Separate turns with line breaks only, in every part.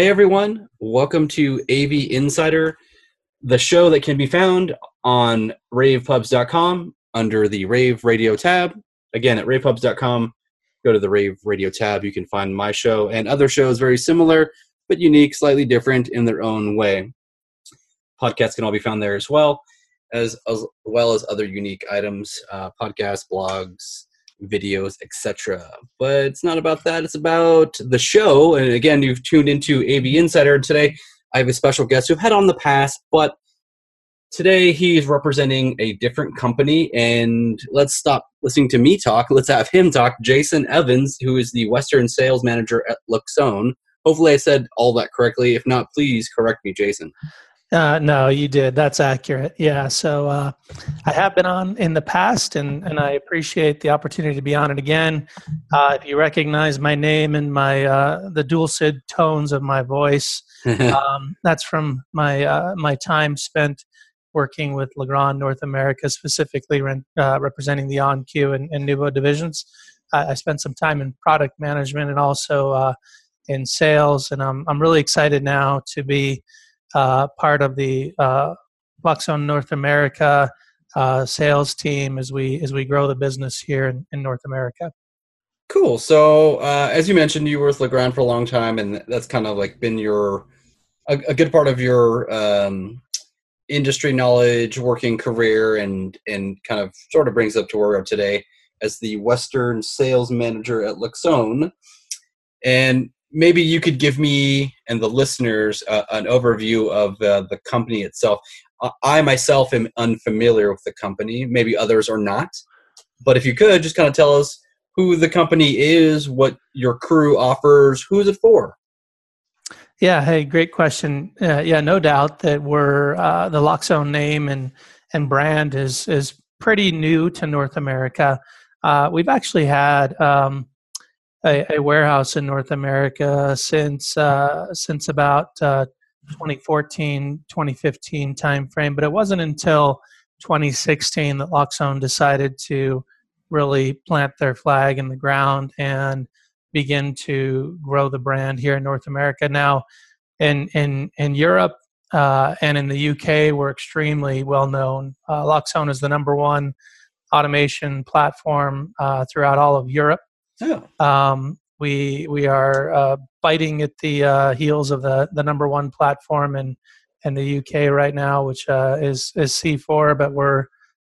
Hey everyone, welcome to AV Insider, the show that can be found on ravepubs.com under the Rave Radio tab. Again, at ravepubs.com, go to the Rave Radio tab. You can find my show and other shows very similar, but unique, slightly different in their own way. Podcasts can all be found there as well, as, as well as other unique items, uh, podcasts, blogs, videos, etc. But it's not about that. It's about the show. And again, you've tuned into AV Insider. Today, I have a special guest who've had on the past, but today he's representing a different company. And let's stop listening to me talk. Let's have him talk. Jason Evans, who is the Western Sales Manager at Loxone. Hopefully, I said all that correctly. If not, please correct me, Jason.
Uh, no, you did. That's accurate. Yeah. So uh, I have been on in the past, and, and I appreciate the opportunity to be on it again. Uh, if you recognize my name and my uh, the dulcet tones of my voice, um, that's from my uh, my time spent working with Legrand North America, specifically uh, representing the On-Q and, and Nuvo divisions. I spent some time in product management and also in sales, and I'm I'm really excited now to be uh, part of the uh, Loxone North America uh, sales team as we as we grow the business here in, in North America.
Cool. So uh, as you mentioned, you were with Legrand for a long time, and that's kind of like been your a, a good part of your um, industry knowledge, working career, and and kind of sort of brings up to where we are today as the Western sales manager at Loxone. And maybe you could give me and the listeners uh, an overview of uh, the company itself. I myself am unfamiliar with the company. Maybe others are not. But if you could just kind of tell us who the company is, what your crew offers, who's it for?
Yeah, hey, great question. Uh, yeah, no doubt that we're uh, the Loxone name and and brand is is pretty new to North America. Uh, we've actually had um, a, a warehouse in North America since uh, since about uh, 2014 2015 timeframe, but it wasn't until 2016 that Loxone decided to really plant their flag in the ground and begin to grow the brand here in North America. Now, in in in Europe uh, and in the UK, we're extremely well known. Uh, Loxone is the number one automation platform uh, throughout all of Europe.
Yeah.
Um, we we are uh, biting at the uh, heels of the the number one platform in in the UK right now, which uh, is is C4, but we're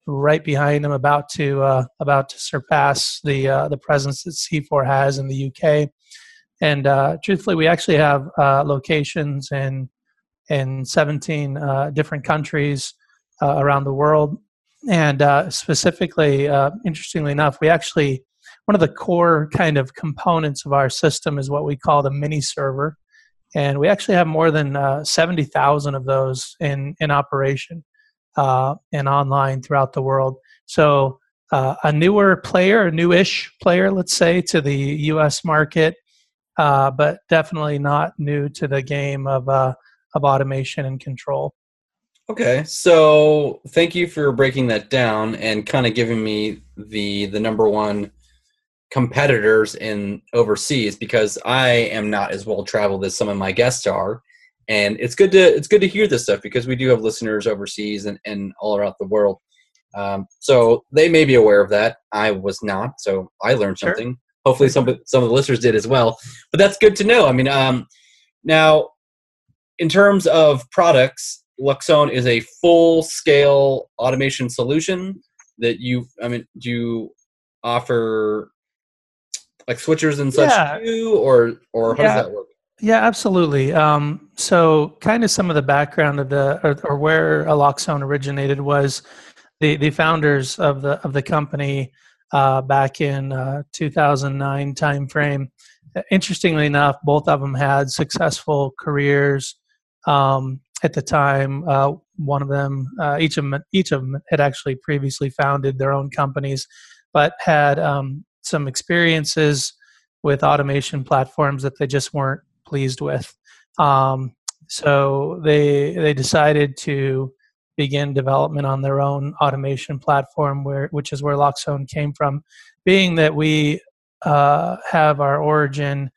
right behind them, about to uh, about to surpass the uh, the presence that C4 has in the UK. And uh, truthfully, we actually have locations in in 17 different countries around the world. And specifically, interestingly enough, we actually one of the core kind of components of our system is what we call the mini server. And we actually have more than uh, 70,000 of those in, in operation uh, and online throughout the world. So, uh, a newer player, a newish player, let's say, to the US market, uh, but definitely not new to the game of, uh, of automation and control.
Okay, so thank you for breaking that down and kind of giving me the the number one competitors in overseas because I am not as well traveled as some of my guests are. And it's good to it's good to hear this stuff because we do have listeners overseas and, and all around the world. Um, so they may be aware of that. I was not, so I learned something. Sure. Hopefully, some some of the listeners did as well. But that's good to know. I mean, um, now in terms of products, Loxone is a full scale automation solution that you. I mean, do you offer like switchers and such yeah. too, or or how yeah. does that work?
Yeah, absolutely. Um, so, kind of some of the background of the or, or where Loxone originated was the the founders of the of the company uh, back in uh, 2009 timeframe. Interestingly enough, both of them had successful careers um, at the time. Uh, one of them, uh, each of them, each of them had actually previously founded their own companies, but had um, some experiences with automation platforms that they just weren't pleased with. Um, so they they decided to begin development on their own automation platform, where which is where Loxone came from. Being that we uh, have our origin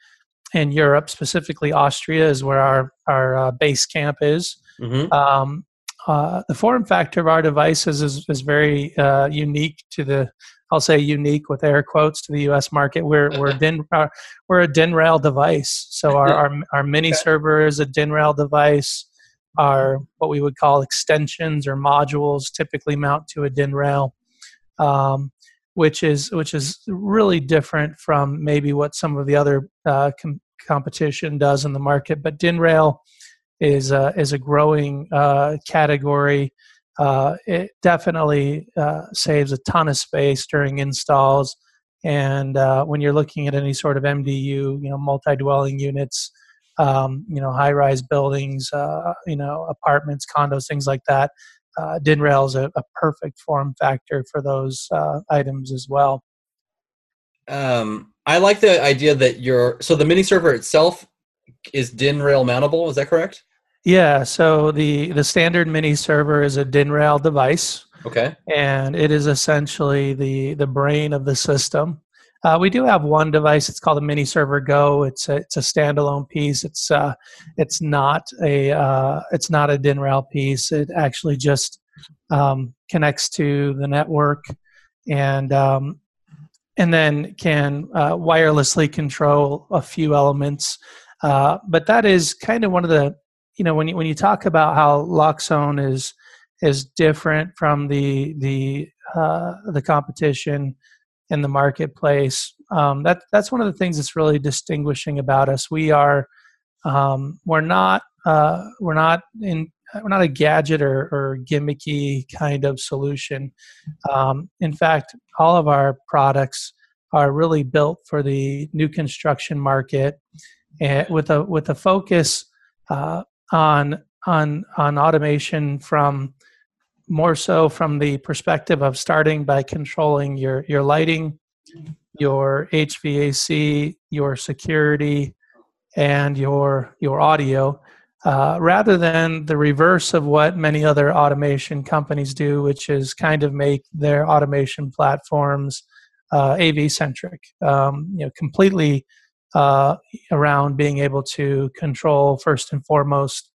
in Europe, specifically Austria, is where our our uh, base camp is.
Mm-hmm.
Um, uh, the form factor of our devices is, is very uh, unique to the I'll say unique with air quotes to the U.S. market. We're we're DIN uh, we're a DIN rail device. So our our, our mini okay. server is a DIN rail device. Our what we would call extensions or modules typically mount to a DIN rail, um, which is which is really different from maybe what some of the other uh, com- competition does in the market. But DIN rail is uh, is a growing uh, category. Uh, it definitely uh, saves a ton of space during installs, and uh, when you're looking at any sort of MDU, you know, multi-dwelling units, um, you know, high-rise buildings, uh, you know, apartments, condos, things like that. DIN-Rail is a, a, perfect form factor for those items as well.
Um, I like the idea that your so the mini server itself is DIN rail mountable. Is that correct?
Yeah, so the the standard mini server is a DIN rail device.
Okay.
And it is essentially the the brain of the system. Uh, we do have one device. It's called a Mini Server Go. It's a, it's a standalone piece. It's uh, it's not a uh, it's not a DIN rail piece. It actually just um, connects to the network, and um, and then can uh, wirelessly control a few elements. Uh, but that is kind of one of the you know when you when you talk about how Loxone is is different from the the uh, the competition in the marketplace, um, that that's one of the things that's really distinguishing about us. We are um, we're not uh, we're not in we're not a gadget or, or gimmicky kind of solution. Um, in fact, all of our products are really built for the new construction market, and with a with a focus uh, on on on automation from more so from the perspective of starting by controlling your your lighting, your HVAC, your security, and your your audio, uh, rather than the reverse of what many other automation companies do, which is kind of make their automation platforms uh, AV centric, um, you know, completely uh, around being able to control first and foremost,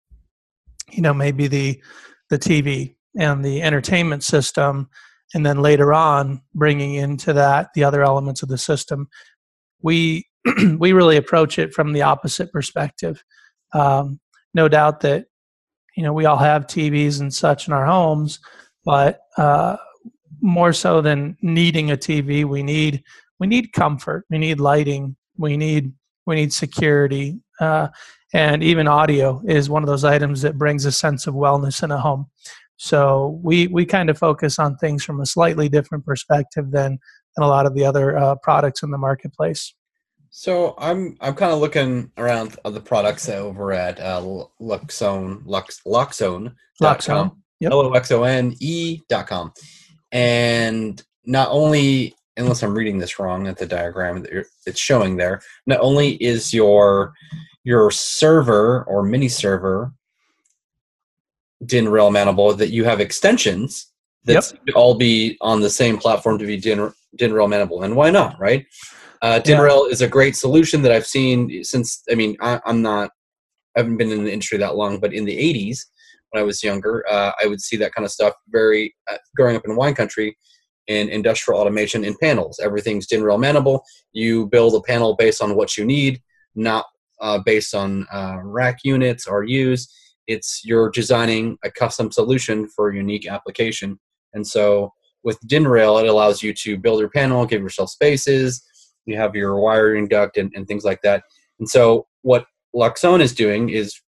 you know, maybe the the TV and the entertainment system, and then later on bringing into that the other elements of the system. We we really approach it from the opposite perspective. Um, no doubt that you know we all have TVs and such in our homes, but uh, more so than needing a TV, we need we need comfort, we need lighting, we need we need security uh, and even audio is one of those items that brings a sense of wellness in a home. So we we kind of focus on things from a slightly different perspective than than a lot of the other uh, products in the marketplace.
So i'm i'm kind of looking around the products over at uh, loxone lux loxone
loxone
yep. l-o-x-o-n-e dot com. And not only unless I'm reading this wrong at the diagram that it's showing there, not only is your your server or mini server DIN rail mountable, that you have extensions that yep. all be on the same platform to be DIN, DIN rail mountable. And why not, right? Uh, DIN yeah. rail is a great solution that I've seen since, I mean, I, am not, I haven't been in the industry that long, but in the 80s, when I was younger, uh, I would see that kind of stuff very, uh, growing up in wine country, in industrial automation in panels. Everything's DIN rail mountable. You build a panel based on what you need, not uh, based on uh, rack units or use. It's you're designing a custom solution for a unique application. And so with DIN rail, it allows you to build your panel, give yourself spaces. You have your wiring duct and, and things like that. And so what Loxone is doing is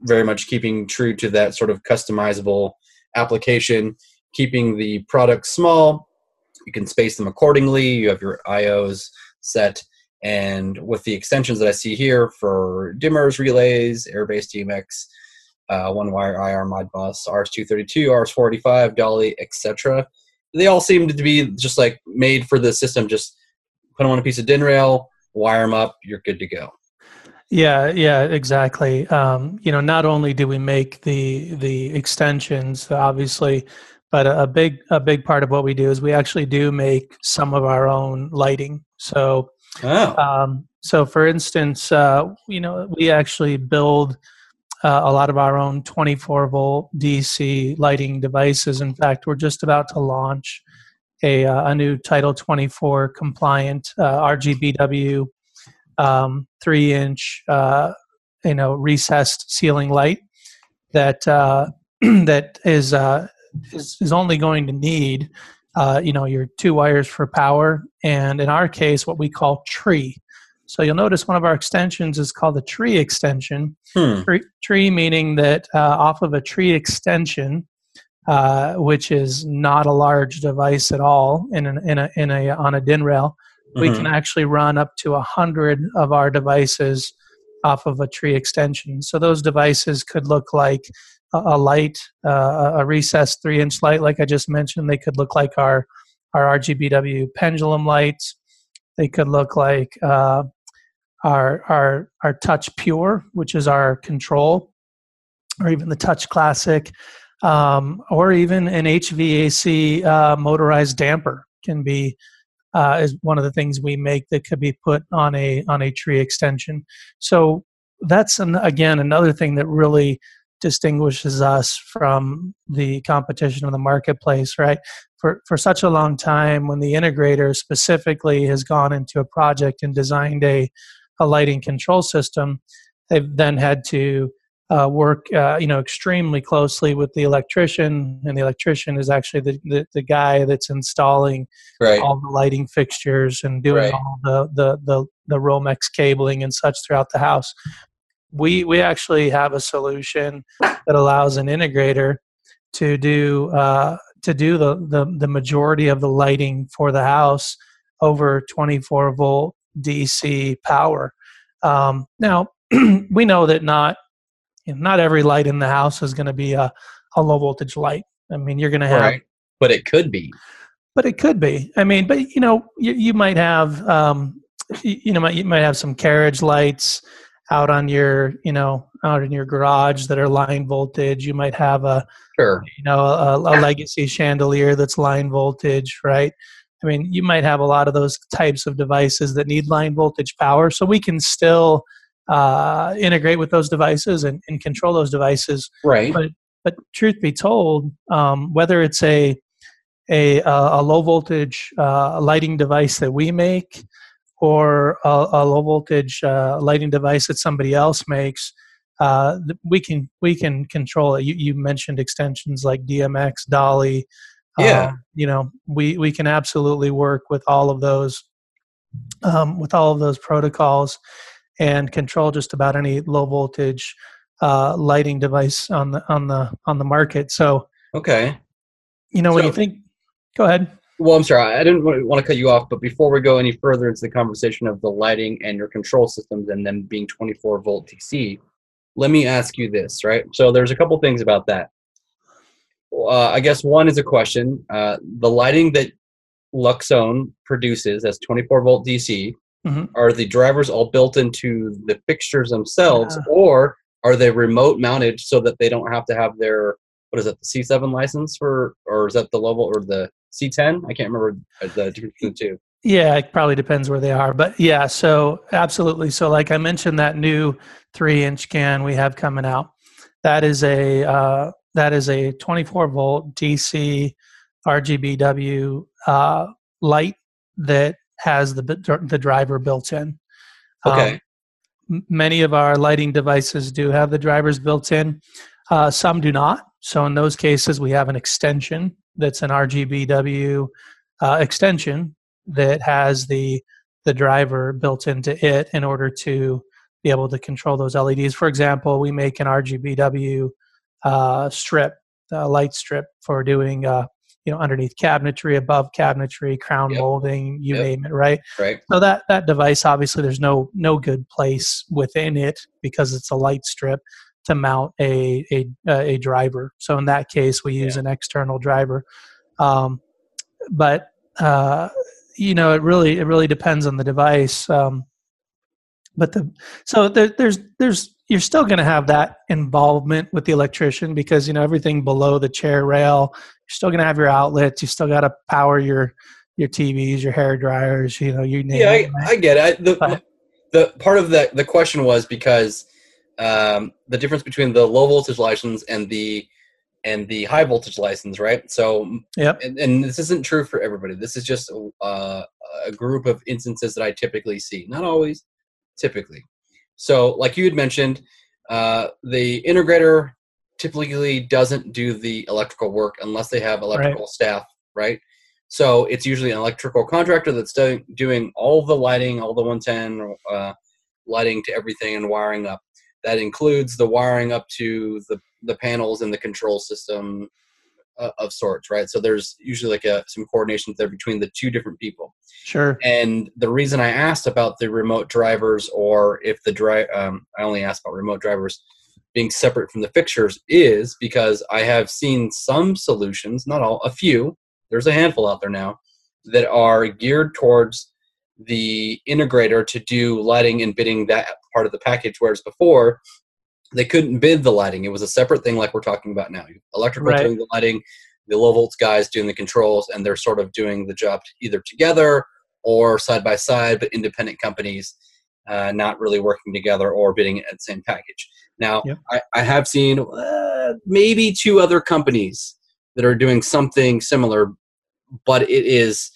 very much keeping true to that sort of customizable application, keeping the product small, you can space them accordingly. You have your IOs set. And with the extensions that I see here for dimmers, relays, Airbase DMX, uh, one wire IR Modbus, RS232, RS485, DALI, etc., they all seem to be just like made for the system. Just put them on a piece of DIN rail, wire them up, you're good to go.
Yeah, yeah, exactly. Um, you know, not only do we make the the extensions, obviously but a, big a big part of what we do is we actually do make some of our own lighting. So,
oh.
um, So, for instance, uh, you know, we actually build uh, a lot of our own 24 volt DC lighting devices. In fact, we're just about to launch a, uh, a new Title 24 compliant uh, RGBW um, three inch, uh, you know, recessed ceiling light that uh, that is, is is only going to need you know your two wires for power and in our case what we call tree so you'll notice one of our extensions is called the tree extension. Hmm. Tree, tree, meaning that uh, off of a tree extension, uh, which is not a large device at all in, an, in, a, in a, on a DIN rail, mm-hmm. we can actually run up to a hundred of our devices off of a tree extension. So those devices could look like a, light, uh, a recessed three inch light, like I just mentioned. They could look like our, our RGBW pendulum lights. They could look like uh, our our our Touch Pure, which is our control, or even the Touch Classic, um, or even an HVAC uh, motorized damper can be uh, is one of the things we make that could be put on a on a tree extension. So that's an, again another thing that really distinguishes us from the competition in the marketplace, right? For, for such a long time, when the integrator specifically has gone into a project and designed a, a lighting control system, they've then had to uh, work, uh, you know, extremely closely with the electrician, and the electrician is actually the, the, the guy that's installing right. all the lighting fixtures and doing right. all the, the, the, the Romex cabling and such throughout the house we we actually have a solution that allows an integrator to do uh, to do the, the the majority of the lighting for the house over 24 volt DC power. Um, now we know that not you know, not every light in the house is going to be a, a low voltage light. I mean, you're going to have, right.
but it could be.
But it could be. I mean, but you know, you, you might have um, you, you know you might have some carriage lights out on your you know out in your garage that are line voltage. You might have a
sure.
you know a, a, legacy chandelier that's line voltage right? I mean you might have a lot of those types of devices that need line voltage power. So we can still uh, integrate with those devices and, and control those devices.
Right.
But but truth be told um, whether it's a a, a low voltage uh, lighting device that we make or a, a low voltage uh, lighting device that somebody else makes, uh, we can we can control it. You, you mentioned extensions like DMX, DALI.
Yeah,
uh, you know we we can absolutely work with all of those um, with all of those protocols and control just about any low voltage uh, lighting device on the on the on the market. So
okay,
you know so, when you think, go ahead.
Well, I'm sorry, I didn't want to cut you off, but before we go any further into the conversation of the lighting and your control systems and them being 24 volt DC, let me ask you this, right? So there's a couple things about that. Uh, I guess one is a question. Uh, the lighting that Loxone produces as 24 volt DC, mm-hmm. are the drivers all built into the fixtures themselves, yeah. or are they remote mounted so that they don't have to have their what is that the C7 license for, or is that the level or the C10? I can't remember the difference between the two.
Yeah, it probably depends where they are, but yeah, so absolutely. So, like I mentioned, that new three-inch can we have coming out, that is a uh, that is a 24 volt DC RGBW uh, light that has the the driver built in.
Okay.
Um, many of our lighting devices do have the drivers built in. Uh, some do not. So in those cases, we have an extension that's an RGBW uh, extension that has the the driver built into it in order to be able to control those LEDs. For example, we make an RGBW uh, strip, a light strip for doing uh, you know underneath cabinetry, above cabinetry, crown yep. molding, you yep. name it, right?
Right.
So that that device obviously there's no no good place within it because it's a light strip to mount a a, a driver. So in that case, we use yeah. an external driver. Um, but uh, you know, it really it really depends on the device. Um, but the so there, there's there's you're still going to have that involvement with the electrician because you know everything below the chair rail. You're still going to have your outlets. You still got to power your your TVs, your hair dryers. You know, you
yeah, I, I, get it. The, the part of the the question was because um, the difference between the low voltage license and the and the high voltage license, right? So,
Yep.
and, and this isn't true for everybody. This is just a, a group of instances that I typically see. Not always, typically. So, like you had mentioned, uh, the integrator typically doesn't do the electrical work unless they have electrical staff, right? So it's usually an electrical contractor that's doing doing all the lighting, all the 110 uh, lighting to everything and wiring up. That includes the wiring up to the the panels and the control system uh, of sorts, right? So there's usually like a some coordination there between the two different people.
Sure.
And the reason I asked about the remote drivers, or if the drive, um, I only asked about remote drivers being separate from the fixtures, is because I have seen some solutions, not all, a few. There's a handful out there now that are geared towards the integrator to do lighting and bidding that part of the package, whereas before they couldn't bid the lighting. It was a separate thing, like we're talking about now. Electrical
Right.
doing the lighting, the low volts guys doing the controls, and they're sort of doing the job either together or side by side, but independent companies uh, not really working together or bidding at the same package. Now,
Yep.
I, I have seen uh, maybe two other companies that are doing something similar, but it is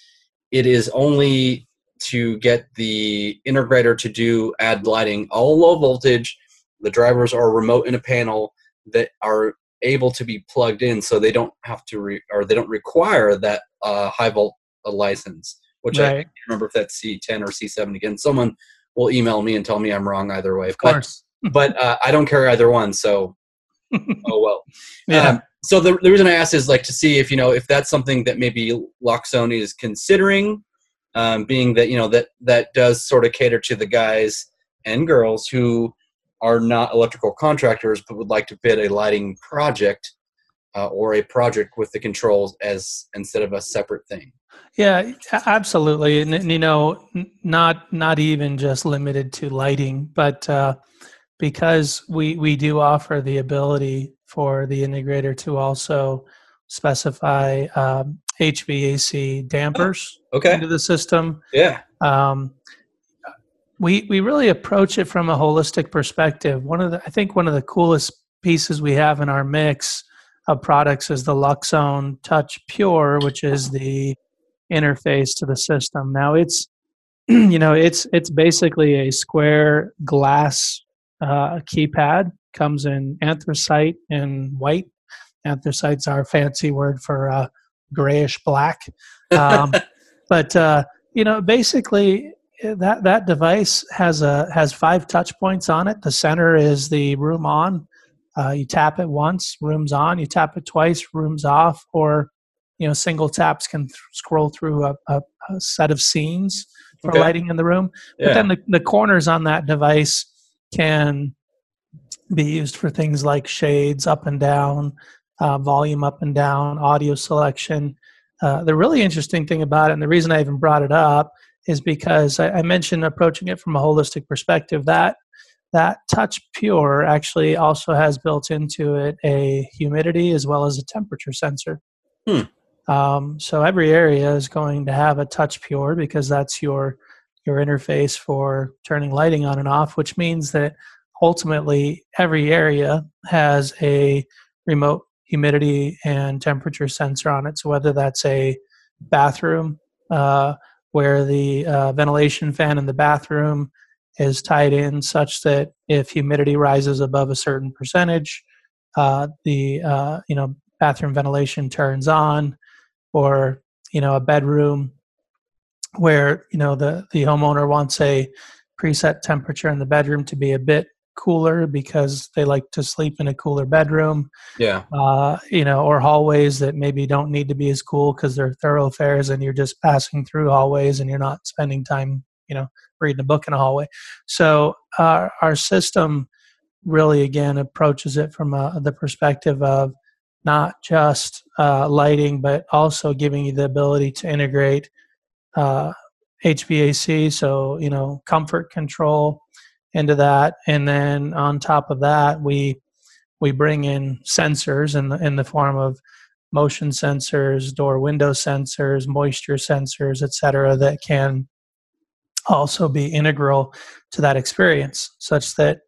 it is only to get the integrator to do add lighting all low voltage. The drivers are remote in a panel that are able to be plugged in, so they don't have to re- or they don't require that uh, high volt uh, license. Which I can't remember if that's C10 or C7 again. Someone will email me and tell me I'm wrong either way.
Of
But
course.
but uh, I don't carry either one, so oh well.
Yeah.
Um, so the, the reason I asked is like to see if you know if that's something that maybe Loxone is considering, um, being that you know that that does sort of cater to the guys and girls who are not electrical contractors but would like to bid a lighting project uh, or a project with the controls as instead of a separate thing.
Yeah, absolutely, and, and, you know, not not even just limited to lighting, but uh, because we we do offer the ability for the integrator to also specify um, HVAC dampers
Okay.
into the system.
Yeah.
Um, we we really approach it from a holistic perspective. One of the I think one of the coolest pieces we have in our mix of products is the Loxone Touch Pure, which is the interface to the system. Now it's you know it's it's basically a square glass uh, keypad. Comes in anthracite and white. Anthracite's our fancy word for uh, grayish black. Um, but uh, you know, basically eh, that that device has a has five touch points on it. The center is the room on. Uh, you tap it once, room's on. You tap it twice, room's off. Or you know, single taps can th- scroll through a, a, a set of scenes for
Okay.
lighting in the room. But then the, the corners on that device can be used for things like shades up and down, uh, volume up and down, audio selection. Uh, the really interesting thing about it, and the reason I even brought it up, is because I, I mentioned approaching it from a holistic perspective. That that Touch Pure actually also has built into it a humidity as well as a temperature sensor.
Hmm.
Um, so every area is going to have a Touch Pure because that's your your interface for turning lighting on and off, which means that ultimately every area has a remote humidity and temperature sensor on it. So whether that's a bathroom uh, where the uh, ventilation fan in the bathroom is tied in such that if humidity rises above a certain percentage, uh, the uh, you know bathroom ventilation turns on, or you know a bedroom where you know the the homeowner wants a preset temperature in the bedroom to be a bit cooler because they like to sleep in a cooler bedroom
Yeah.
uh, you know, or hallways that maybe don't need to be as cool because they're thoroughfares and you're just passing through hallways and you're not spending time, you know, reading a book in a hallway. So uh, our system really, again, approaches it from uh, the perspective of not just uh, lighting, but also giving you the ability to integrate uh, HVAC, so you know, comfort control into that, and then on top of that, we we bring in sensors in the, in the form of motion sensors, door window sensors, moisture sensors, etc. that can also be integral to that experience, such that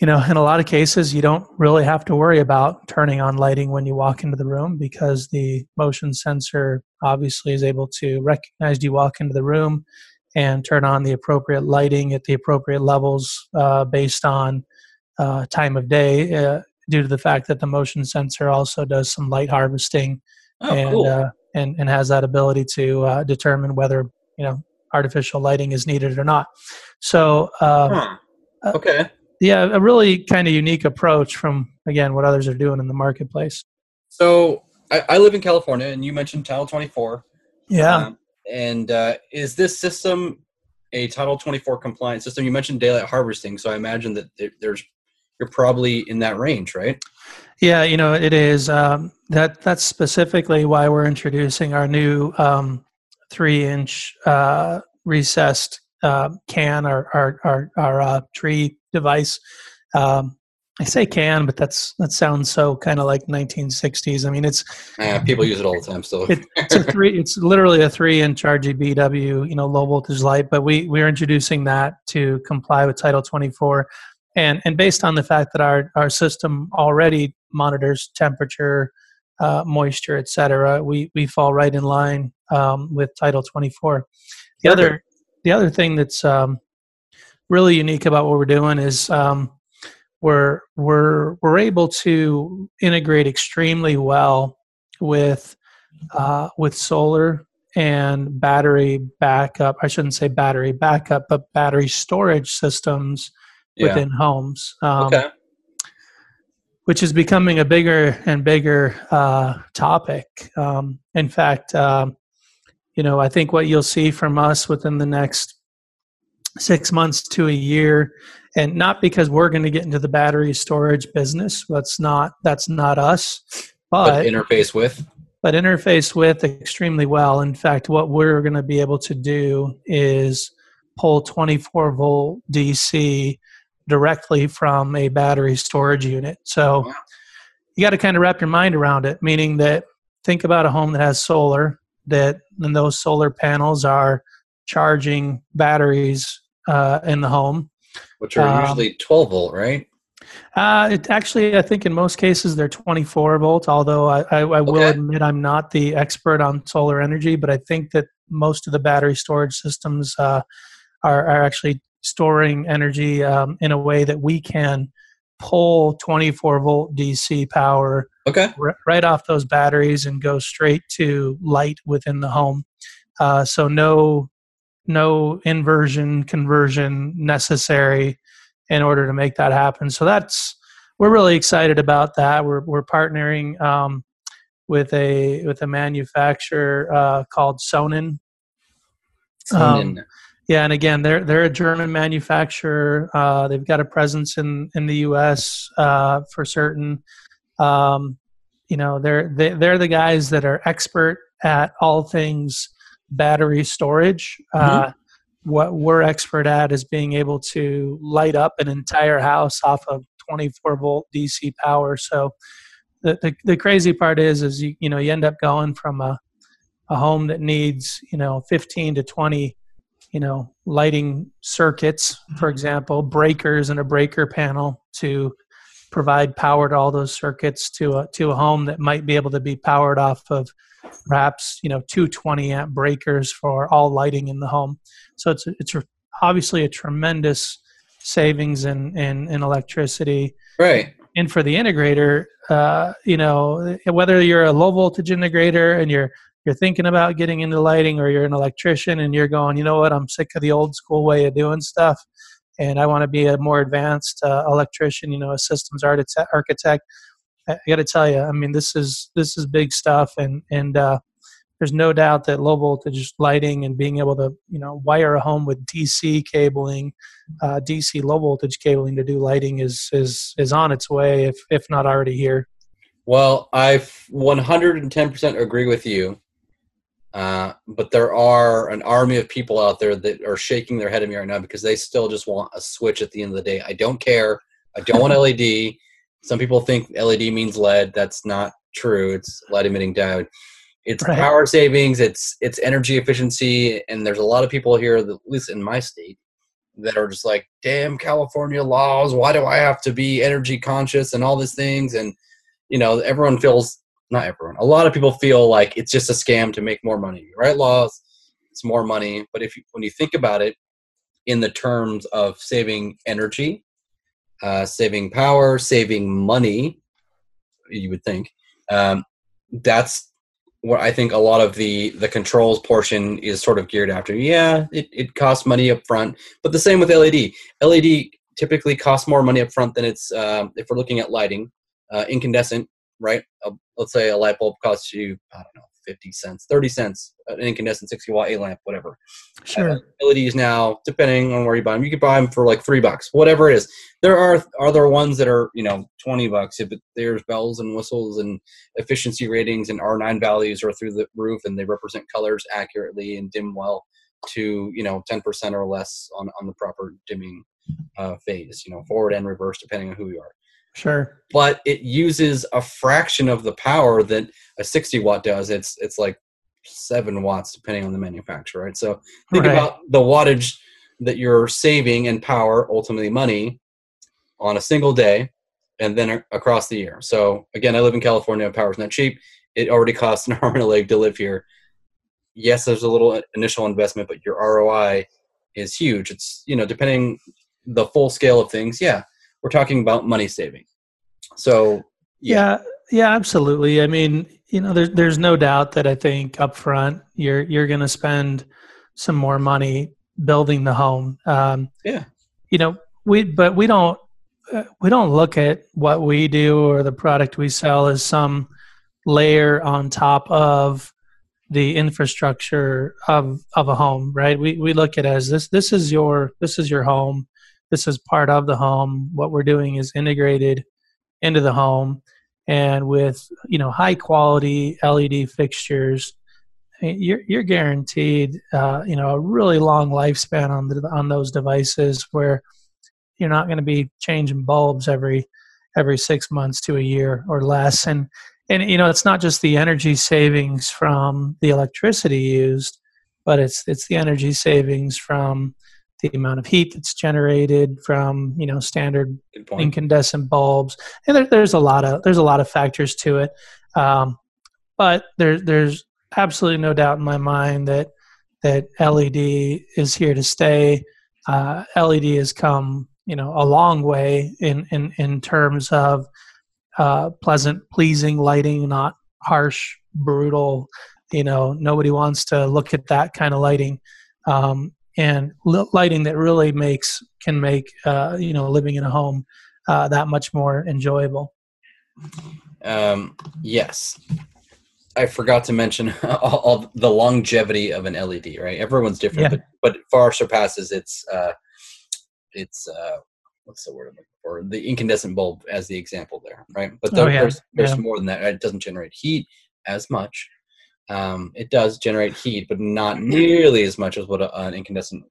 you know, in a lot of cases, you don't really have to worry about turning on lighting when you walk into the room because the motion sensor obviously is able to recognize you walk into the room and turn on the appropriate lighting at the appropriate levels uh, based on uh, time of day, uh, due to the fact that the motion sensor also does some light harvesting
Oh,
and,
cool.
uh, and and has that ability to uh, determine whether you know artificial lighting is needed or not. So. Um,
Huh.
uh,
Okay.
yeah a really kind of unique approach from again what others are doing in the marketplace
So I, I live in California, and you mentioned Title 24.
yeah
Um, and uh, is this system a Title 24 compliant system? You mentioned daylight harvesting, so I imagine that there's you're probably in that range, right?
yeah you know it is um, that that's specifically why we're introducing our new um, three inch uh, recessed uh, can our our our, our uh, tree device um, I say can, but that's that sounds so kind of like 1960s. I mean, it's
Uh, people use it all the time still.
it, it's a three it's literally a three inch rgbw you know low voltage light but we we're introducing that to comply with title 24 and and based on the fact that our our system already monitors temperature uh, moisture etc we we fall right in line um, with title 24 the other the other thing that's um, really unique about what we're doing is um, we're we're we're able to integrate extremely well with uh, with solar and battery backup. I shouldn't say battery backup, but battery storage systems
yeah.
within homes, um,
Okay.
which is becoming a bigger and bigger uh, topic. Um, in fact, um, you know, I think what you'll see from us within the next six months to a year, and not because we're going to get into the battery storage business. That's not that's not us,
But
but
interface with.
but interface with extremely well. In fact, what we're going to be able to do is pull 24 volt DC directly from a battery storage unit. So you got to kind of wrap your mind around it, meaning that think about a home that has solar, that and those solar panels are charging batteries uh, in the home.
which are
Um,
usually 12 volt, right?
Uh, it actually, I think in most cases they're 24 volt. Although I, I, I will
Okay.
admit I'm not the expert on solar energy, but I think that most of the battery storage systems uh, are, are actually storing energy um, in a way that we can pull 24 volt DC power
Okay.
r- right off those batteries and go straight to light within the home. Uh, so no no inversion conversion necessary in order to make that happen. So that's we're really excited about that. We're we're partnering um, with a with a manufacturer uh, called Sonnen. Um, Yeah, and again, they're they're a German manufacturer. Uh, they've got a presence in in the U.S. Uh, for certain. Um, you know, they're they, they're the guys that are expert at all things battery storage. Uh, what we're expert at is being able to light up an entire house off of 24 volt DC power. So the, the, the crazy part is, is you, you know, you end up going from a, a home that needs, you know, 15 to 20, you know, lighting circuits, for example, breakers and a breaker panel to provide power to all those circuits to a, to a home that might be able to be powered off of perhaps, you know, two 20 amp breakers for all lighting in the home. So it's, it's obviously a tremendous savings in, in, in electricity
Right.
and for the integrator, uh, you know, whether you're a low voltage integrator and you're you're thinking about getting into lighting, or you're an electrician and you're going, you know what, I'm sick of the old school way of doing stuff, and I want to be a more advanced uh, electrician, you know, a systems architect. I got to tell you, I mean, this is this is big stuff, and and uh, there's no doubt that low voltage lighting and being able to you know wire a home with DC cabling, uh, DC low voltage cabling to do lighting is is is on its way, if if not already here.
Well, I 110% agree with you. Uh, but there are an army of people out there that are shaking their head at me right now because they still just want a switch at the end of the day. I don't care. I don't want LED. Some people think LED means lead. That's not true. It's light emitting diode. It's
Right.
power savings, it's it's energy efficiency, and there's a lot of people here, that, at least in my state, that are just like, "Damn California laws! Why do I have to be energy conscious and all these things?" And you know, everyone feels not everyone. A lot of people feel like it's just a scam to make more money. Right laws, it's more money. But if you, when you think about it in the terms of saving energy, uh, saving power, saving money, you would think um, that's what I think a lot of the the controls portion is sort of geared after. Yeah, it, it costs money up front, but the same with LED. LED typically costs more money up front than it's um, if we're looking at lighting. Uh, incandescent, right? Uh, let's say a light bulb costs you I don't know fifty cents, thirty cents, an incandescent sixty watt A lamp, whatever.
Sure.
LEDs now, depending on where you buy them, you can buy them for like three bucks, whatever it is. There are other ones that are you know twenty bucks, but there's bells and whistles and efficiency ratings and R9 values are through the roof, and they represent colors accurately and dim well to you know ten percent or less on on the proper dimming uh, phase, you know forward and reverse depending on who you are
Sure.
but it uses a fraction of the power that a 60 watt does. It's it's like seven watts depending on the manufacturer, right? So think
Right.
about the wattage that you're saving in power, ultimately money, on a single day, and then a- across the year. So again, I live in California. Power's not cheap. It already costs an arm and a leg to live here. Yes, there's a little initial investment, but your ROI is huge. It's you know depending the full scale of things. Yeah, we're talking about money saving. So
Yeah, yeah, absolutely. I mean, you know, there's there's no doubt that I think up front you're you're going to spend some more money building the home. Um,
Yeah.
You know, we but we don't uh, we don't look at what we do or the product we sell as some layer on top of the infrastructure of of a home, right? We we look at it as this this is your this is your home. This is part of the home. What we're doing is integrated into the home and with you know high quality LED fixtures, eh, you're you're guaranteed uh, you know a really long lifespan on the on those devices where you're not going to be changing bulbs every every six months to a year or less and and you know it's not just the energy savings from the electricity used but it's it's the energy savings from the amount of heat that's generated from you know standard incandescent bulbs, and there, there's a lot of there's a lot of factors to it. Um, but there, there's absolutely no doubt in my mind that that LED is here to stay. Uh, LED has come you know a long way in in in terms of uh, pleasant, pleasing lighting, not harsh, brutal. You know, nobody wants to look at that kind of lighting. Um, and lighting that really makes can make uh, you know living in a home uh, that much more enjoyable.
Um, yes, I forgot to mention all, all the longevity of an LED. Right, everyone's different,
Yeah.
but but far surpasses its uh, its uh, what's the word for? The incandescent bulb as the example there, right? But
Oh, yeah,
there's there's
yeah.
more than that. It doesn't generate heat as much. Um, it does generate heat, but not nearly as much as what a, an incandescent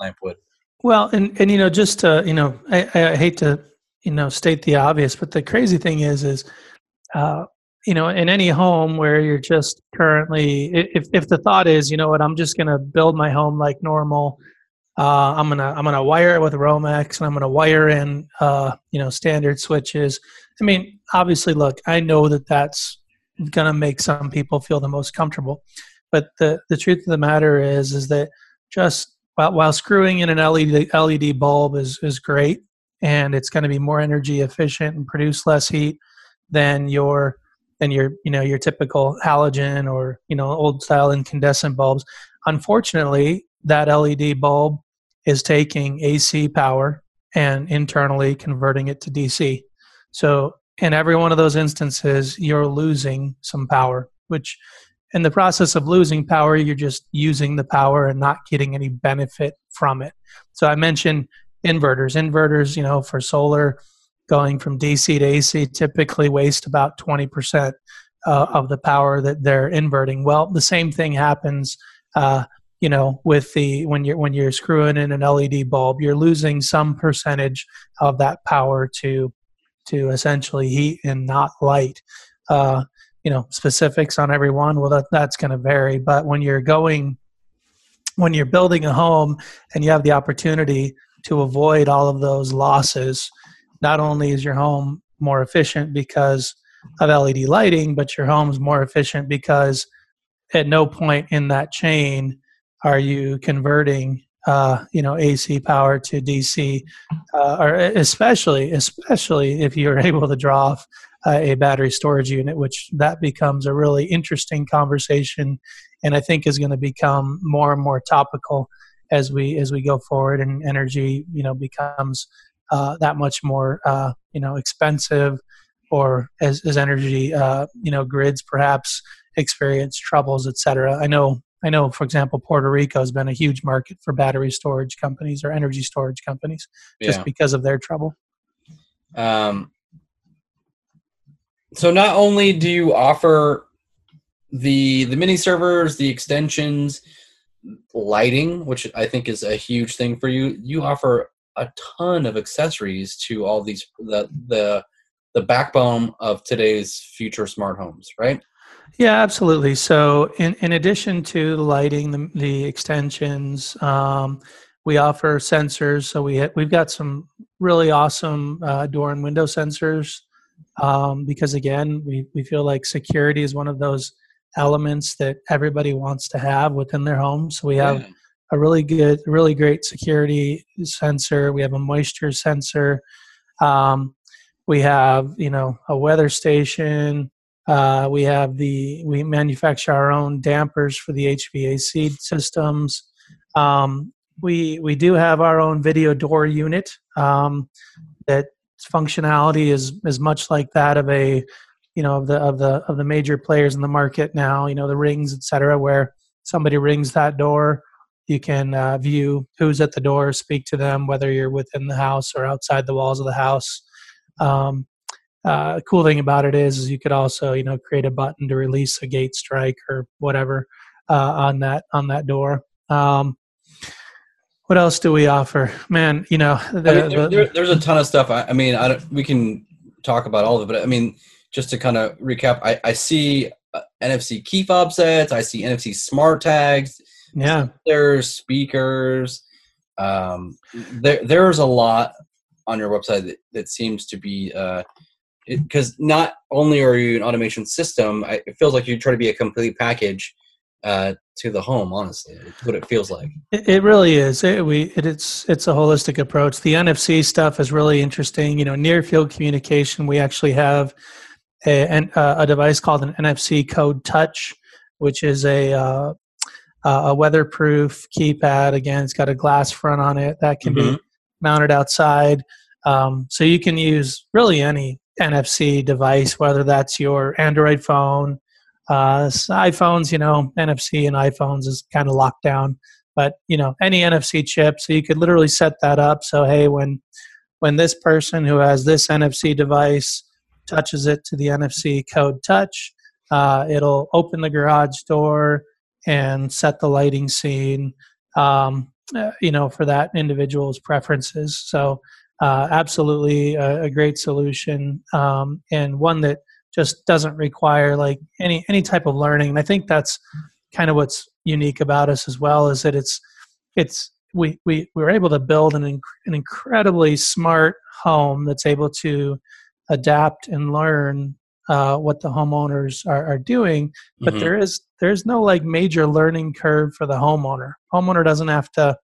lamp would.
Well, and and you know, just to, you know, I, I hate to you know state the obvious, but the crazy thing is, is uh, you know, in any home where you're just currently, if if the thought is, you know what, I'm just to build my home like normal. Uh, I'm gonna I'm gonna wire it with Romex, and I'm gonna wire in uh, you know standard switches. I mean, obviously, look, I know that that's gonna make some people feel the most comfortable, but the the truth of the matter is, is that just while, while screwing in an LED LED bulb is is great, and it's going to be more energy efficient and produce less heat than your than your you know your typical halogen or you know old style incandescent bulbs. Unfortunately, that LED bulb is taking AC power and internally converting it to DC. So in every one of those instances, you're losing some power, which in the process of losing power, you're just using the power and not getting any benefit from it. So I mentioned inverters. Inverters, you know, for solar, going from DC to AC typically waste about 20% uh, of the power that they're inverting. Well, the same thing happens, uh, you know, with the when you're when you're screwing in an LED bulb, you're losing some percentage of that power to to essentially heat and not light. Uh, you know specifics on every one well that, that's going to vary but when you're going when you're building a home and you have the opportunity to avoid all of those losses not only is your home more efficient because of led lighting but your home's more efficient because at no point in that chain are you converting uh, you know AC power to DC, uh, or especially especially if you're able to draw off uh, a battery storage unit, which that becomes a really interesting conversation, and I think is going to become more and more topical as we as we go forward, and energy you know becomes uh, that much more uh, you know expensive, or as as energy uh, you know grids perhaps experience troubles, etc. I know I know, for example, Puerto Rico has been a huge market for battery storage companies or energy storage companies just yeah. because of their trouble. Um,
so not only do you offer the the mini servers, the extensions, lighting, which I think is a huge thing for you, you offer a ton of accessories to all these the the the backbone of today's future smart homes, right?
Yeah, absolutely. So, in, in addition to the lighting, the, the extensions, um, we offer sensors. So we ha- we've got some really awesome uh, door and window sensors um, because again, we we feel like security is one of those elements that everybody wants to have within their home. So we have yeah. a really good, really great security sensor. We have a moisture sensor. Um, we have you know a weather station uh, we have the we manufacture our own dampers for the HVAC systems. Um, we we do have our own video door unit um, that functionality is is much like that of a you know of the of the of the major players in the market now. You know the rings, etc. Where somebody rings that door, you can uh, view who's at the door, speak to them, whether you're within the house or outside the walls of the house. Um, uh, cool thing about it is, is you could also you know create a button to release a gate strike or whatever uh, on that on that door. Um, what else do we offer, man? You know,
the, I mean, there, there, there's a ton of stuff. I, I mean, I we can talk about all of it, but I mean, just to kind of recap, I, I see uh, NFC key fob sets. I see NFC smart tags.
Yeah,
there's speakers. Um, there there's a lot on your website that, that seems to be uh, because not only are you an automation system, I, it feels like you try to be a complete package uh, to the home. Honestly, it's what it feels like.
It, it really is. It, we it, it's it's a holistic approach. The NFC stuff is really interesting. You know, near field communication. We actually have a, an, uh, a device called an NFC Code Touch, which is a uh, a weatherproof keypad. Again, it's got a glass front on it that can mm-hmm. be mounted outside. Um, so you can use really any NFC device, whether that's your Android phone, uh, iPhones, you know, NFC and iPhones is kind of locked down, but you know, any NFC chip. So you could literally set that up. So hey, when when this person who has this NFC device touches it to the NFC code touch, uh, it'll open the garage door and set the lighting scene. Um, uh, you know, for that individual's preferences. So uh, absolutely a, a, great solution um, and one that just doesn't require like any any type of learning. And I think that's kind of what's unique about us as well is that it's it's we we we're able to build an inc- an incredibly smart home that's able to adapt and learn uh, what the homeowners are, are doing but mm-hmm. there is there's no like major learning curve for the homeowner homeowner doesn't have to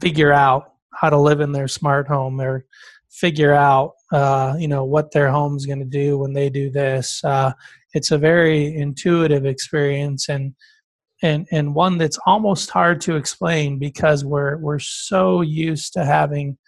figure out how to live in their smart home or figure out uh, you know what their home's going to do when they do this. Uh, it's a very intuitive experience and and and one that's almost hard to explain because we're we're so used to having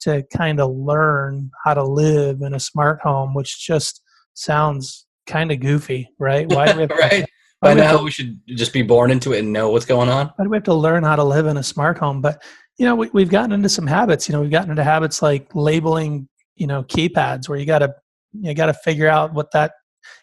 to kind of learn how to live in a smart home which just sounds kind of goofy right?
Why do we have right. by now we should just be born into it and know what's going on.
Why do we have to learn how to live in a smart home? But you know, we, we've gotten into some habits. You know, we've gotten into habits like labeling, you know, keypads where you got to you got to figure out what that,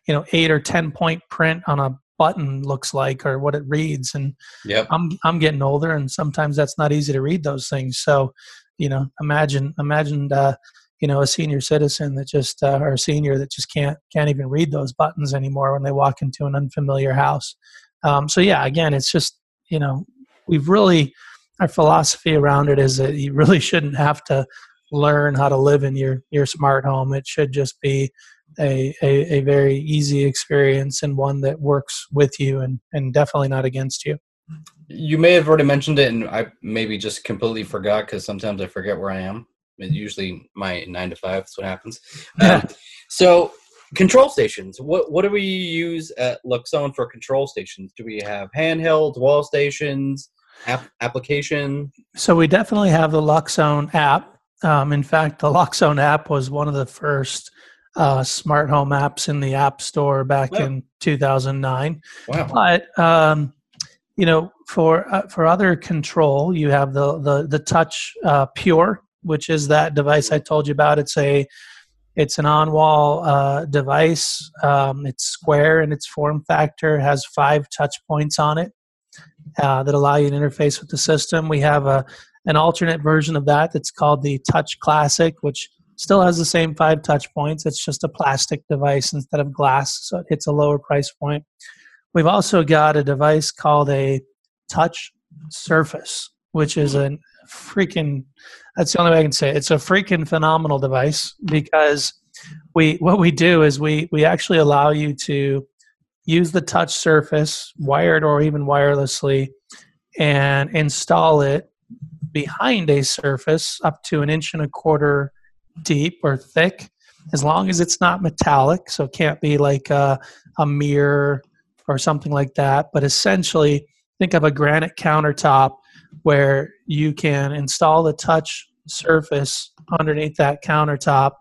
you know, eight or ten point print on a button looks like or what it reads. And
yep.
I'm I'm getting older, and sometimes that's not easy to read those things. So, you know, imagine imagine uh, you know a senior citizen that just uh, or a senior that just can't can't even read those buttons anymore when they walk into an unfamiliar house. Um, so yeah, again, it's just you know we've really our philosophy around it is that you really shouldn't have to learn how to live in your your smart home. It should just be a, a, a very easy experience and one that works with you and, and definitely not against you.
You may have already mentioned it, and I maybe just completely forgot because sometimes I forget where I am. It's usually my nine to five. That's what happens. Yeah. Um, so control stations. What what do we use at Loxone for control stations? Do we have handheld wall stations? App, application?
So we definitely have the Loxone app. Um, in fact, the Loxone app was one of the first uh, smart home apps in the App Store back wow. in 2009. Wow. But um, you know, for uh, for other control, you have the the the Touch uh, Pure, which is that device I told you about. It's a it's an on-wall uh, device. Um, it's square in its form factor. Has five touch points on it uh, that allow you to interface with the system. We have a an alternate version of that that's called the Touch Classic, which still has the same five touch points. It's just a plastic device instead of glass, so it hits a lower price point. We've also got a device called a Touch Surface, which is a freaking that's the only way I can say it. It's a freaking phenomenal device because we what we do is we we actually allow you to use the touch surface wired or even wirelessly and install it behind a surface up to an inch and a quarter deep or thick as long as it's not metallic so it can't be like a, a mirror or something like that. But essentially think of a granite countertop where you can install the touch surface underneath that countertop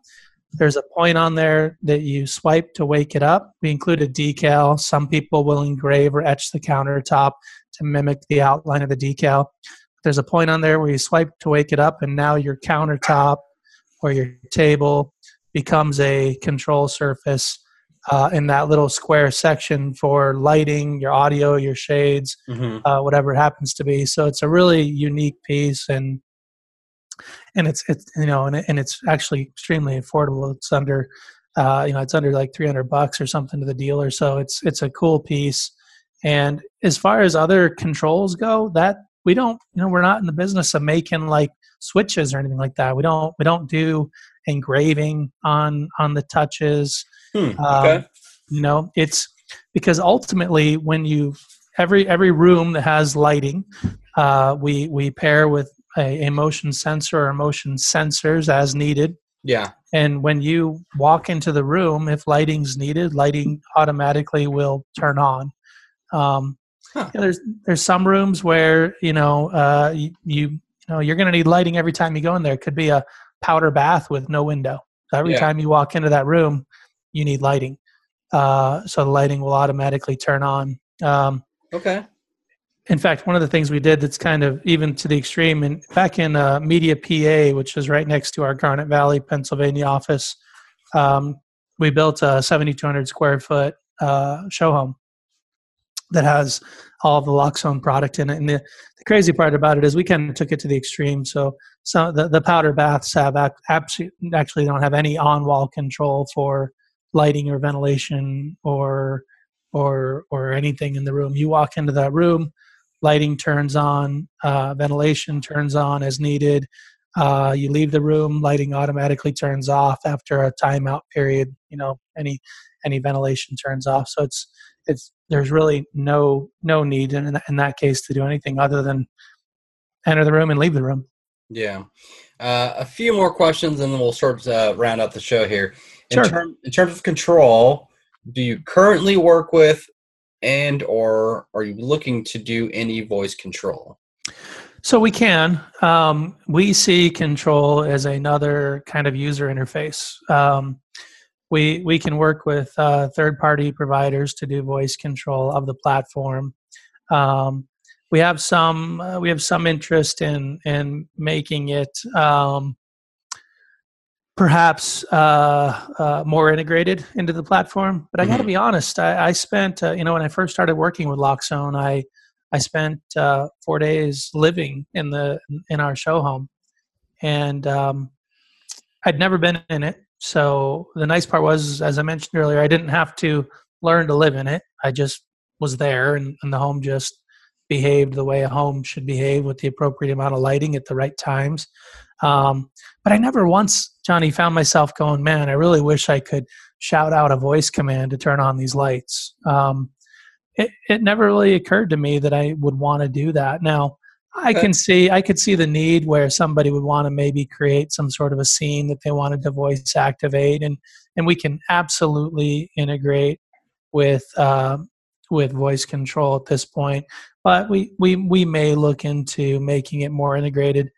there's a point on there that you swipe to wake it up we include a decal some people will engrave or etch the countertop to mimic the outline of the decal there's a point on there where you swipe to wake it up and now your countertop or your table becomes a control surface uh, in that little square section for lighting, your audio, your shades, mm-hmm. uh, whatever it happens to be. So it's a really unique piece, and and it's it's you know, and, and it's actually extremely affordable. It's under uh, you know, it's under like three hundred bucks or something to the dealer. So it's it's a cool piece. And as far as other controls go, that we don't you know we're not in the business of making like switches or anything like that. We don't we don't do engraving on on the touches. Hmm, um, okay. Um, you know, it's because ultimately when you every every room that has lighting, uh, we we pair with a, a motion sensor or motion sensors as needed.
Yeah.
And when you walk into the room, if lighting's needed, lighting automatically will turn on. Um, huh. there's there's some rooms where you know uh, you, you know you're going to need lighting every time you go in there. It could be a powder bath with no window. So every yeah. time you walk into that room, you need lighting. Uh, so the lighting will automatically turn on. Um,
okay.
In fact, one of the things we did that's kind of even to the extreme, and back in uh, Media PA, which is right next to our Garnet Valley, Pennsylvania office, um, we built a 7,200 square foot uh, show home that has all the Loxone product in it. And the, the crazy part about it is we kind of took it to the extreme. So some the, the powder baths have actually actually don't have any on-wall control for lighting or ventilation or or or anything in the room. You walk into that room, lighting turns on, uh, ventilation turns on as needed. Uh, you leave the room, lighting automatically turns off after a timeout period. You know, any any ventilation turns off. So it's it's there's really no no need in, in that case to do anything other than enter the room and leave the room.
Yeah. Uh, a few more questions and then we'll sort of uh, round out the show here. In, sure. term, in terms of control, do you currently work with and or are you looking to do any voice control?
So we can. Um, we see control as another kind of user interface. Um, we we can work with uh, third party providers to do voice control of the platform. Um, we have some uh, we have some interest in in making it um, perhaps uh, uh more integrated into the platform. But I got to mm-hmm. be honest, I, I spent uh, you know when I first started working with Loxone, I I spent uh, four days living in the in our show home, and um, I'd never been in it. So the nice part was, as I mentioned earlier, I didn't have to learn to live in it. I just was there, and, and the home just behaved the way a home should behave with the appropriate amount of lighting at the right times. Um, but I never once, Johnny, found myself going, man, I really wish I could shout out a voice command to turn on these lights. Um, it, it never really occurred to me that I would want to do that. Now, I can see I could see the need where somebody would want to maybe create some sort of a scene that they wanted to voice activate, and and we can absolutely integrate with uh, with voice control at this point. But we we we may look into making it more integrated.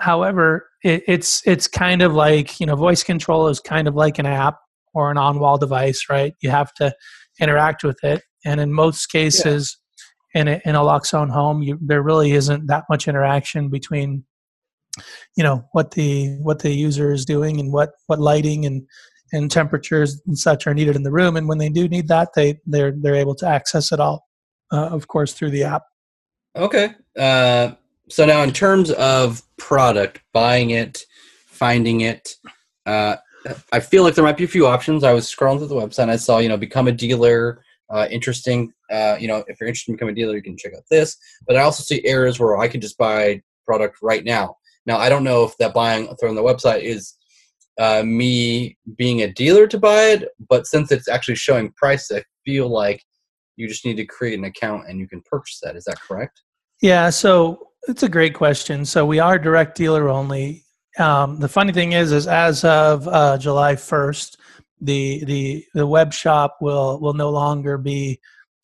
However, it, it's it's kind of like you know voice control is kind of like an app or an on-wall device, right? You have to interact with it, and in most cases. Yeah in a, in a Loxone home, you, there really isn't that much interaction between, you know, what the what the user is doing and what what lighting and and temperatures and such are needed in the room. And when they do need that, they they're they're able to access it all, uh, of course, through the app.
Okay. Uh, so now, in terms of product, buying it, finding it. Uh, I feel like there might be a few options. I was scrolling through the website. And I saw, you know, become a dealer, uh, interesting. Uh, you know, if you're interested in becoming a dealer, you can check out this. But I also see areas where I could just buy product right now. Now, I don't know if that buying through the website is uh, me being a dealer to buy it, but since it's actually showing price, I feel like you just need to create an account and you can purchase that. Is that correct?
Yeah, so it's a great question. So we are direct dealer only. Um, the funny thing is, is as of uh, July 1st, the the the web shop will will no longer be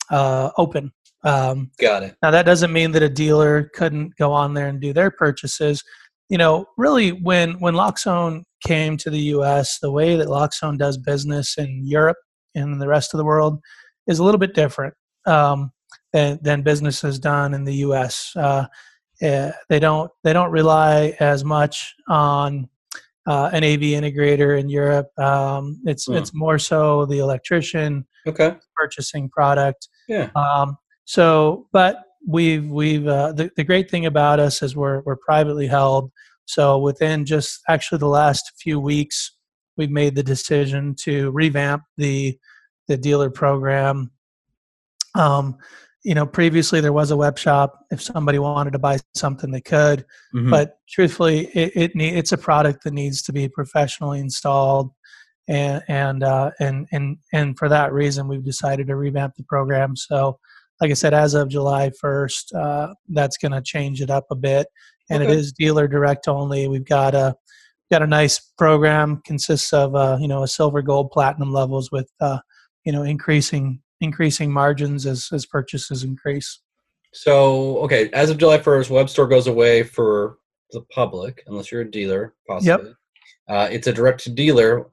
uh, open.
Um, Got it.
Now that doesn't mean that a dealer couldn't go on there and do their purchases. You know, really, when when Loxone came to the U.S., the way that Loxone does business in Europe and the rest of the world is a little bit different um, than than business is done in the U.S. Uh, eh, they don't they don't rely as much on uh, an AV integrator in Europe. Um, it's mm. it's more so the electrician
okay.
purchasing product.
Yeah. Um,
so, but we've we've uh, the the great thing about us is we're we're privately held. So within just actually the last few weeks, we've made the decision to revamp the the dealer program. Um, you know previously there was a web shop. If somebody wanted to buy something they could. Mm-hmm. but truthfully it, it need, it's a product that needs to be professionally installed. And and uh, and and and for that reason we've decided to revamp the program. So like i said as of july 1st uh, that's going to change it up a bit. And okay. it is dealer direct only. We've got a got a nice program. Consists of uh, you know a silver gold platinum levels with uh, you know increasing increasing margins as as purchases increase.
So, okay, as of July 1st, web store goes away for the public, unless you're a dealer, possibly. Yep. Uh, it's a direct to dealer,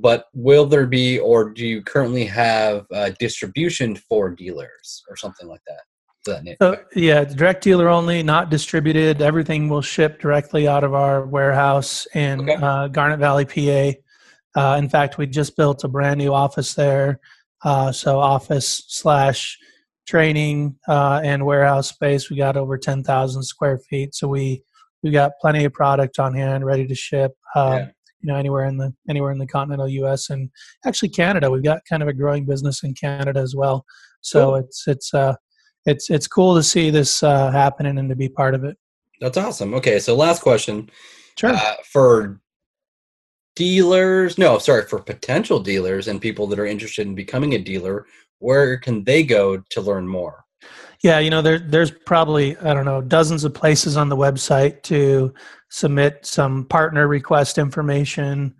but will there be, or do you currently have uh, distribution for dealers or something like that?
So, yeah, direct dealer only, not distributed. Everything will ship directly out of our warehouse in okay. uh, Garnet Valley, PA. Uh, in fact, we just built a brand new office there uh, so office slash training uh, and warehouse space. We got over ten thousand square feet, so we we got plenty of product on hand, ready to ship. Uh, yeah. You know, anywhere in the anywhere in the continental U.S. and actually Canada. We've got kind of a growing business in Canada as well. So cool. it's it's uh it's it's cool to see this uh, happening and to be part of it.
That's awesome. Okay, so last question.
Sure. Uh,
for dealers no sorry for potential dealers and people that are interested in becoming a dealer where can they go to learn more?
Yeah you know there, there's probably i don't know dozens of places on the website to submit some partner request information.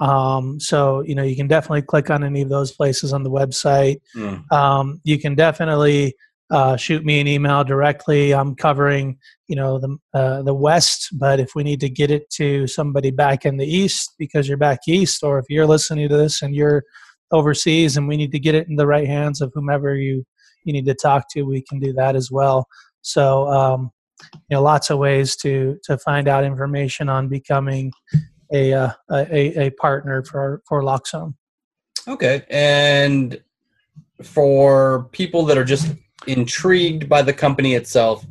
Um, so you know you can definitely click on any of those places on the website. Mm. um, you can definitely uh, shoot me an email directly. I'm covering, you know, the uh, the West, but if we need to get it to somebody back in the East because you're back East, or if you're listening to this and you're overseas and we need to get it in the right hands of whomever you you need to talk to, we can do that as well. So, um, you know, lots of ways to to find out information on becoming a uh, a, a partner for for Loxone.
Okay, and for people that are just intrigued by the company itself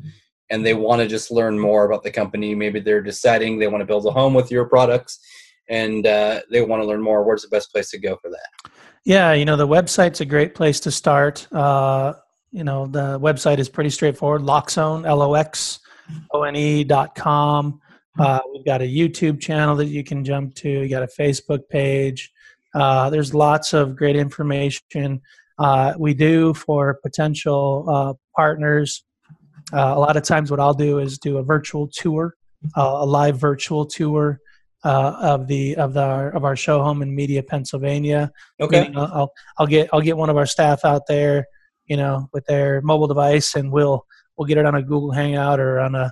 and they want to just learn more about the company. Maybe they're deciding they want to build a home with your products. and uh, they want to learn more, where's the best place to go for that?
Yeah, you know, the website's a great place to start. Uh, you know, the website is pretty straightforward Loxone, L O X O N E dot com. Uh, we've got a YouTube channel that you can jump to, you got a Facebook page. Uh, there's lots of great information. Uh, we do for potential uh, partners. Uh, a lot of times, what I'll do is do a virtual tour, uh, a live virtual tour uh, of the of the of our show home in Media, Pennsylvania.
Okay.
Meaning I'll, I'll I'll get I'll get one of our staff out there, you know, with their mobile device, and we'll we'll get it on a Google Hangout or on a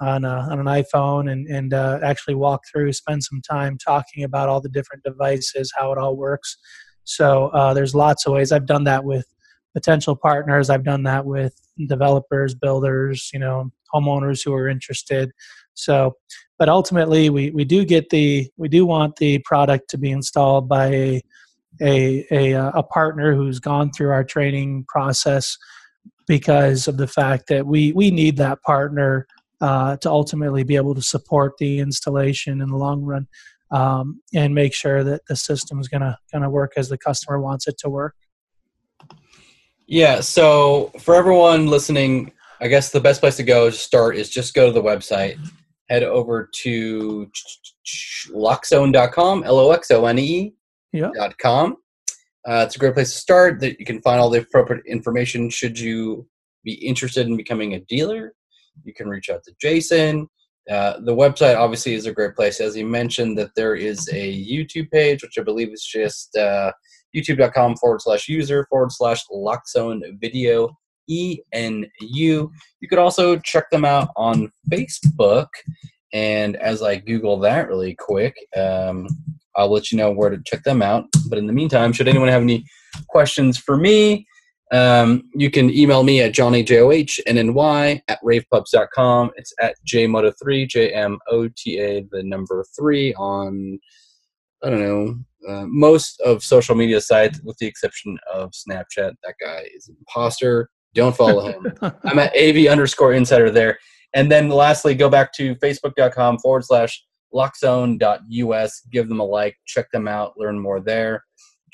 on, a, on an iPhone and and uh, actually walk through, spend some time talking about all the different devices, how it all works. So uh, there's lots of ways. I've done that with potential partners. I've done that with developers, builders, you know, homeowners who are interested. So, but ultimately, we we do get the we do want the product to be installed by a a a, uh, a partner who's gone through our training process because of the fact that we we need that partner uh, to ultimately be able to support the installation in the long run um, and make sure that the system is gonna gonna work as the customer wants it to work.
Yeah. So for everyone listening, I guess the best place to go to start is just go to the website, head over to loxone.com, L O X O N E
Yeah.
dot com. Uh, it's a great place to start. That you can find all the appropriate information. Should you be interested in becoming a dealer, you can reach out to Jason. Uh, the website obviously is a great place. As you mentioned, that there is a YouTube page, which I believe is just uh, youtube.com forward slash user forward slash Loxone video ENU. You could also check them out on Facebook. And as I Google that really quick, um, I'll let you know where to check them out. But in the meantime, should anyone have any questions for me, um, you can email me at johnnyjohnny at ravepubs.com. It's at jmota3, J-M-O-T-A, the number three on, I don't know, uh, most of social media sites, with the exception of Snapchat. That guy is an imposter. Don't follow him. I'm at AV underscore insider there. And then lastly, go back to facebook.com forward slash loxone.us. Give them a like, check them out, learn more there.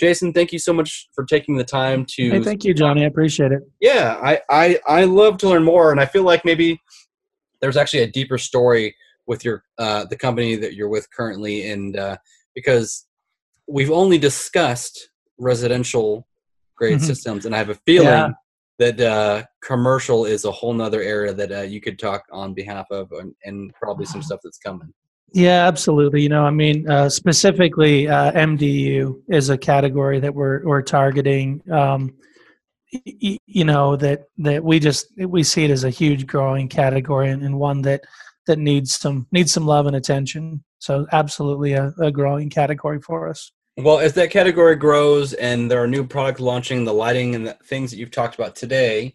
Jason, thank you so much for taking the time to.
Hey, thank you, Johnny. I appreciate it.
Yeah, I, I, I love to learn more, and I feel like maybe there's actually a deeper story with your uh, the company that you're with currently, and uh, because we've only discussed residential grade
Mhm.
systems, and I have a feeling
Yeah.
that uh, commercial is a whole nother area that uh, you could talk on behalf of, and, and probably some stuff that's coming.
Yeah, absolutely. You know, I mean, uh, specifically, uh, MDU is a category that we're we're targeting. Um, y- you know that that we just we see it as a huge growing category and, and one that that needs some needs some love and attention. So, absolutely, a, a growing category for us.
Well, as that category grows and there are new products launching, the lighting and the things that you've talked about today,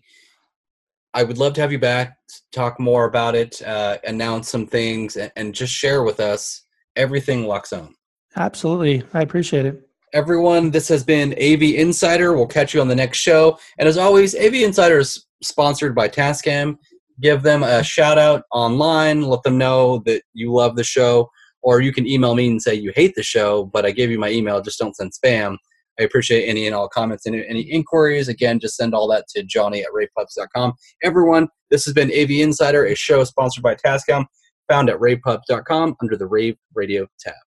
I would love to have you back, talk more about it, uh, announce some things, and, and just share with us everything Loxone.
Absolutely, I appreciate it.
Everyone, this has been AV Insider. We'll catch you on the next show. And as always, AV Insider is sponsored by Tascam. Give them a shout out online. Let them know that you love the show. Or you can email me and say you hate the show, but I gave you my email. Just don't send spam. I appreciate any and all comments and any inquiries. Again, just send all that to johnny at ravepubs.com. Everyone, this has been AV Insider, a show sponsored by Tascam, found at ravepubs.com under the Rave Radio tab.